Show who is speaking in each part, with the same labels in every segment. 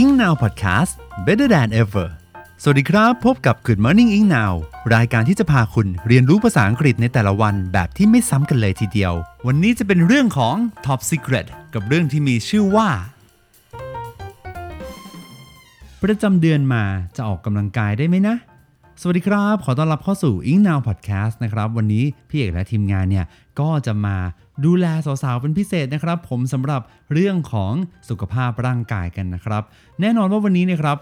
Speaker 1: Ing Now Podcast Better than ever สวัสดีครับ พบกับ Good Morning Ing Now รายการที่จะพาคุณเรียนรู้ภาษาอังกฤษในแต่ละวันแบบที่ไม่ซ้ำกันเลยทีเดียว วันนี้จะเป็นเรื่องของ Top Secret กับเรื่องที่มีชื่อว่า ประจำเดือนมาจะออกกำลังกายได้ไหมนะสวัสดีครับ ขอต้อนรับเข้าสู่ Ing Now Podcast นะครับ วันนี้พี่เอกและทีมงานเนี่ย ก็จะมา ดูแลสาวๆเป็นพิเศษนะครับ ผมสำหรับเรื่องของสุขภาพร่างกายกันนะครับ แน่นอนว่าวันนี้นะครับ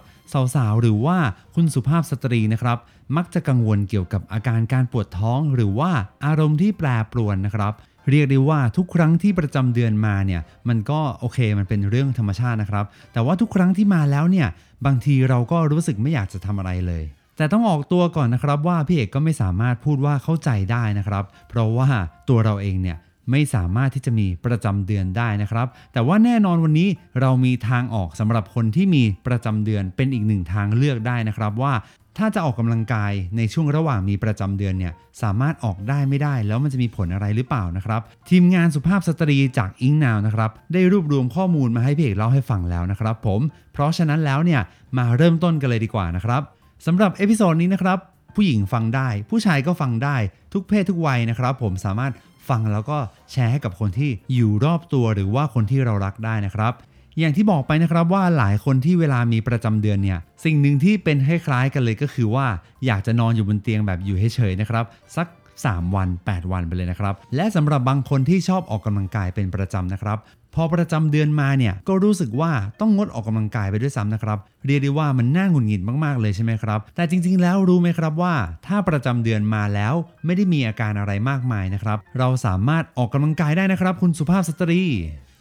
Speaker 1: สาวๆหรือว่าคุณสุภาพสตรีนะครับ มักจะกังวลเกี่ยวกับอาการการปวดท้อง หรือว่าอารมณ์ที่แปรปรวนนะครับเรียกได้ว่าทุกครั้งที่ประจำเดือนมาเนี่ยมันก็โอเคมันเป็นเรื่องธรรมชาตินะครับ แต่ว่าทุกครั้งที่มาแล้วเนี่ยบางทีเราก็รู้สึกไม่อยากจะทำอะไรเลย แต่ต้องออกตัวก่อนนะครับว่าพี่เอกก็ไม่สามารถพูดว่าเข้าใจได้นะครับ เพราะว่าตัวเราเองเนี่ย ไม่สามารถที่จะมีประจำเดือนได้นะครับ แต่ว่าแน่นอนวันนี้เรามีทางออกสำหรับคนที่มีประจำเดือนเป็นอีกหนึ่งทางเลือกได้นะครับว่าถ้าจะออกกำลังกายในช่วงระหว่างมีประจำเดือนเนี่ยสามารถออกได้ไม่ได้ แล้วมันจะมีผลอะไรหรือเปล่านะครับ ทีมงานสุภาพสตรีจาก Engnow นะครับได้รวบรวมข้อมูลมาให้พี่เอกเล่าให้ฟังแล้วนะครับ ผม เพราะฉะนั้นแล้วเนี่ยมาเริ่มต้นกันเลยดีกว่านะครับสำหรับ episode นี้นะครับผู้หญิงฟังได้ ผู้ชายก็ฟังได้ทุกเพศทุกวัยนะครับ ผมสามารถ ฟังแล้วก็แชร์ให้กับคนที่อยู่รอบตัวหรือว่าคนที่เรารักได้นะครับอย่างที่บอกไปนะครับว่าหลายคนที่เวลามีประจำเดือนเนี่ย สิ่งหนึ่งที่เป็นคล้ายๆกันเลยก็คือว่าอยากจะนอนอยู่บนเตียงแบบอยู่เฉยๆนะครับ สัก 3 วัน 8 วันไปเลยนะครับ และสำหรับบางคนที่ชอบออกกำลังกายเป็นประจำนะครับ พอประจำเดือนมาเนี่ยก็รู้สึกว่าต้องงดออกกำลังกายไปด้วยซ้ำนะครับ เรียกได้ว่ามันน่าหงุดหงิดมากๆเลยใช่ไหมครับ แต่จริงๆแล้วรู้ไหมครับว่า ถ้าประจำเดือนมาแล้วไม่ได้มีอาการอะไรมากมายนะครับ เราสามารถออกกำลังกายได้นะครับ คุณสุภาพสตรี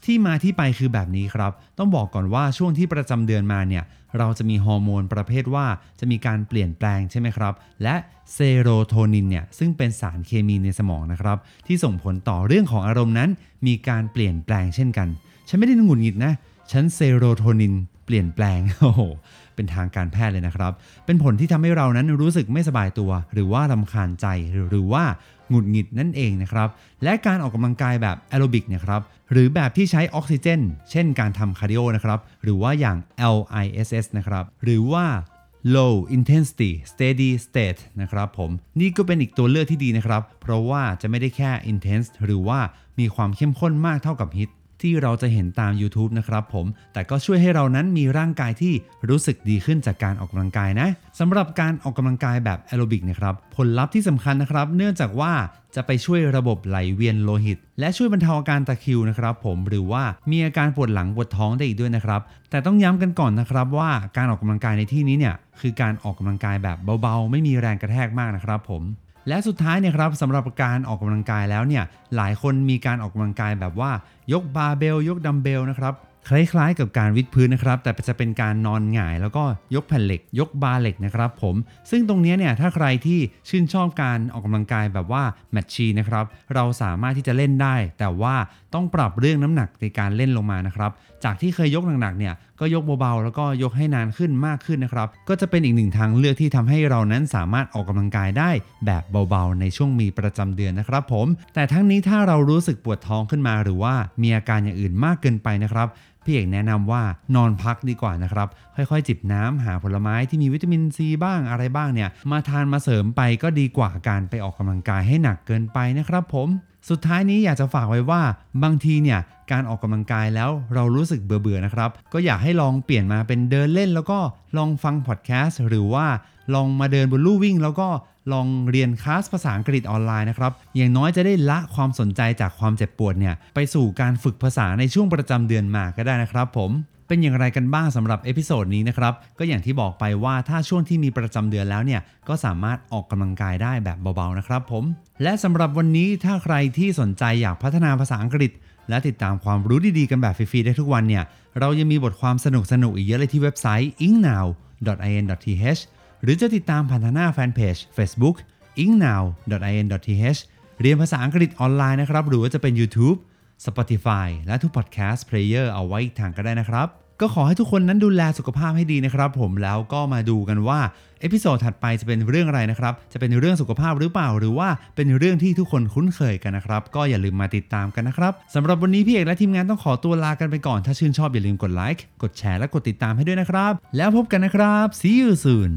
Speaker 1: ที่มาที่ไปคือแบบนี้ครับ ต้องบอกก่อนว่าช่วงที่ประจำเดือนมาเนี่ย เราจะมีฮอร์โมนประเภทว่าจะมีการเปลี่ยนแปลงใช่ไหมครับ และเซโรโทนินเนี่ย ซึ่งเป็นสารเคมีในสมองนะครับ ที่ส่งผลต่อเรื่องของอารมณ์นั้น มีการเปลี่ยนแปลงเช่นกัน ฉันไม่ได้หงุดหงิดนะ ฉัน serotonin เปลี่ยนแปลงโอ้โหเป็นทางการแพทย์เลยนะครับ เป็นผลที่ทำให้เรานั้นรู้สึกไม่สบายตัว หรือว่ารำคาญใจหรือว่าหงุดหงิดนั่นเองนะครับ และการออกกำลังกายแบบแอโรบิกนะครับหรือแบบที่ใช้ออกซิเจน เช่นการทำ cardio นะครับ หรือว่าอย่าง LISS นะครับ หรือว่า low intensity steady state นะครับผม นี่ก็เป็นอีกตัวเลือกที่ดีนะครับ เพราะว่าจะไม่ได้แค่ intense หรือว่ามีความเข้มข้นมากเท่ากับ HIT ที่เราจะเห็นตาม YouTube นะครับผม แต่ก็ช่วยให้เรานั้นมีร่างกายที่รู้สึกดีขึ้นจากการออกกำลังกายนะสำหรับการออกกำลังกายแบบแอโรบิกนะครับผลลัพธ์ที่สำคัญนะครับ เนื่องจากว่าจะไปช่วยระบบไหลเวียนโลหิต และช่วยบรรเทาอาการตะคริวนะครับผมหรือว่ามีอาการปวดหลังปวดท้องได้อีกด้วยนะครับ แต่ต้องย้ำกันก่อนนะครับว่าการออกกำลังกายในที่นี้เนี่ยคือการออกกำลังกายแบบเบาๆ ไม่มีแรงกระแทกมากนะครับผม และสุดท้ายเนี่ยครับสำหรับการออกกำลังกายแล้วเนี่ยหลายคนมีการออกกำลังกายแบบว่ายกบาร์เบลยกดัมเบลนะครับ คล้ายๆ กับการวิดพื้นนะครับ แต่จะเป็นการนอนหงาย แล้วก็ยกแผ่นเหล็ก ยกบาร์เหล็กนะครับผม ซึ่งตรงนี้เนี่ยถ้าใครที่ชื่นชอบการออกกำลังกายแบบว่า machine ะครับ เราสามารถที่จะเล่นได้ แต่ว่าต้องปรับเรื่องน้ำหนักในการเล่นลงมานะครับ จากที่เคยยกหนักๆเนี่ยก็ยกเบาๆแล้วก็ยกให้นานขึ้นมากขึ้นนะครับ ก็จะเป็นอีกหนึ่งทางเลือกที่ทำให้เรานั้นสามารถออกกำลังกายได้แบบเบาๆ ในช่วงมีประจำเดือนนะครับผม แต่ทั้งนี้ถ้าเรารู้สึกปวดท้องขึ้นมา หรือว่ามีอาการอย่างอื่นมากเกินไปนะครับ พี่เอกแนะนำว่านอนพักดีกว่านะครับ ค่อยๆ จิบน้ำหาผลไม้ที่มีวิตามินซีบ้างอะไรบ้างเนี่ย มาทานมาเสริมไปก็ดีกว่าการไปออกกำลังกายให้หนักเกินไปนะครับผมสุดท้ายนี้อยากจะฝากไว้ว่าบางทีเนี่ยการออกกำลังกายแล้วเรารู้สึกเบื่อๆนะครับ ก็อยากให้ลองเปลี่ยนมาเป็นเดินเล่น แล้วก็ลองฟังพอดแคสต์หรือว่าลองมาเดินบนลู่วิ่ง แล้วก็ ลองเรียนคลาสภาษาอังกฤษออนไลน์นะครับ อย่างน้อยจะได้ละความสนใจจากความเจ็บปวดเนี่ยไปสู่การฝึกภาษาในช่วงประจำเดือนมาก็ได้นะครับผมเป็นอย่างไรกันบ้างสำหรับ episode นี้นะครับ ก็อย่างที่บอกไปว่าถ้าช่วงที่มีประจำเดือนแล้วเนี่ย ก็สามารถออกกำลังกายได้แบบเบาๆนะครับผม และสำหรับวันนี้ถ้าใครที่สนใจอยากพัฒนาภาษาอังกฤษ และติดตามความรู้ดีๆกันแบบฟรีๆได้ทุกวันเนี่ย เรายังมีบทความสนุกๆอีกเยอะเลยที่เว็บไซต์ engnow.in.th หรือจะติดตามผ่านทางหน้าแฟนเพจ Facebook engnow.in.th เรียนภาษาอังกฤษออนไลน์นะครับ หรือว่าจะเป็น YouTube Spotify และทุก podcast player เอาไว้อีกทางก็ได้นะครับ ก็ขอให้ทุกคนนั้นดูแลสุขภาพให้ดีนะครับผมแล้วก็มาดูกันว่า episode ถัดไปจะเป็นเรื่องอะไรนะครับ จะเป็นเรื่องสุขภาพหรือเปล่า หรือว่าเป็นเรื่องที่ทุกคนคุ้นเคยกันนะครับ ก็อย่าลืมมาติดตามกันนะครับสำหรับวันนี้พี่เอกและทีมงานต้องขอตัวลากันไปก่อน ถ้าชื่นชอบอย่าลืมกดไลค์กดแชร์และกดติดตามให้ด้วยนะครับ แล้วพบกันนะครับ see you soon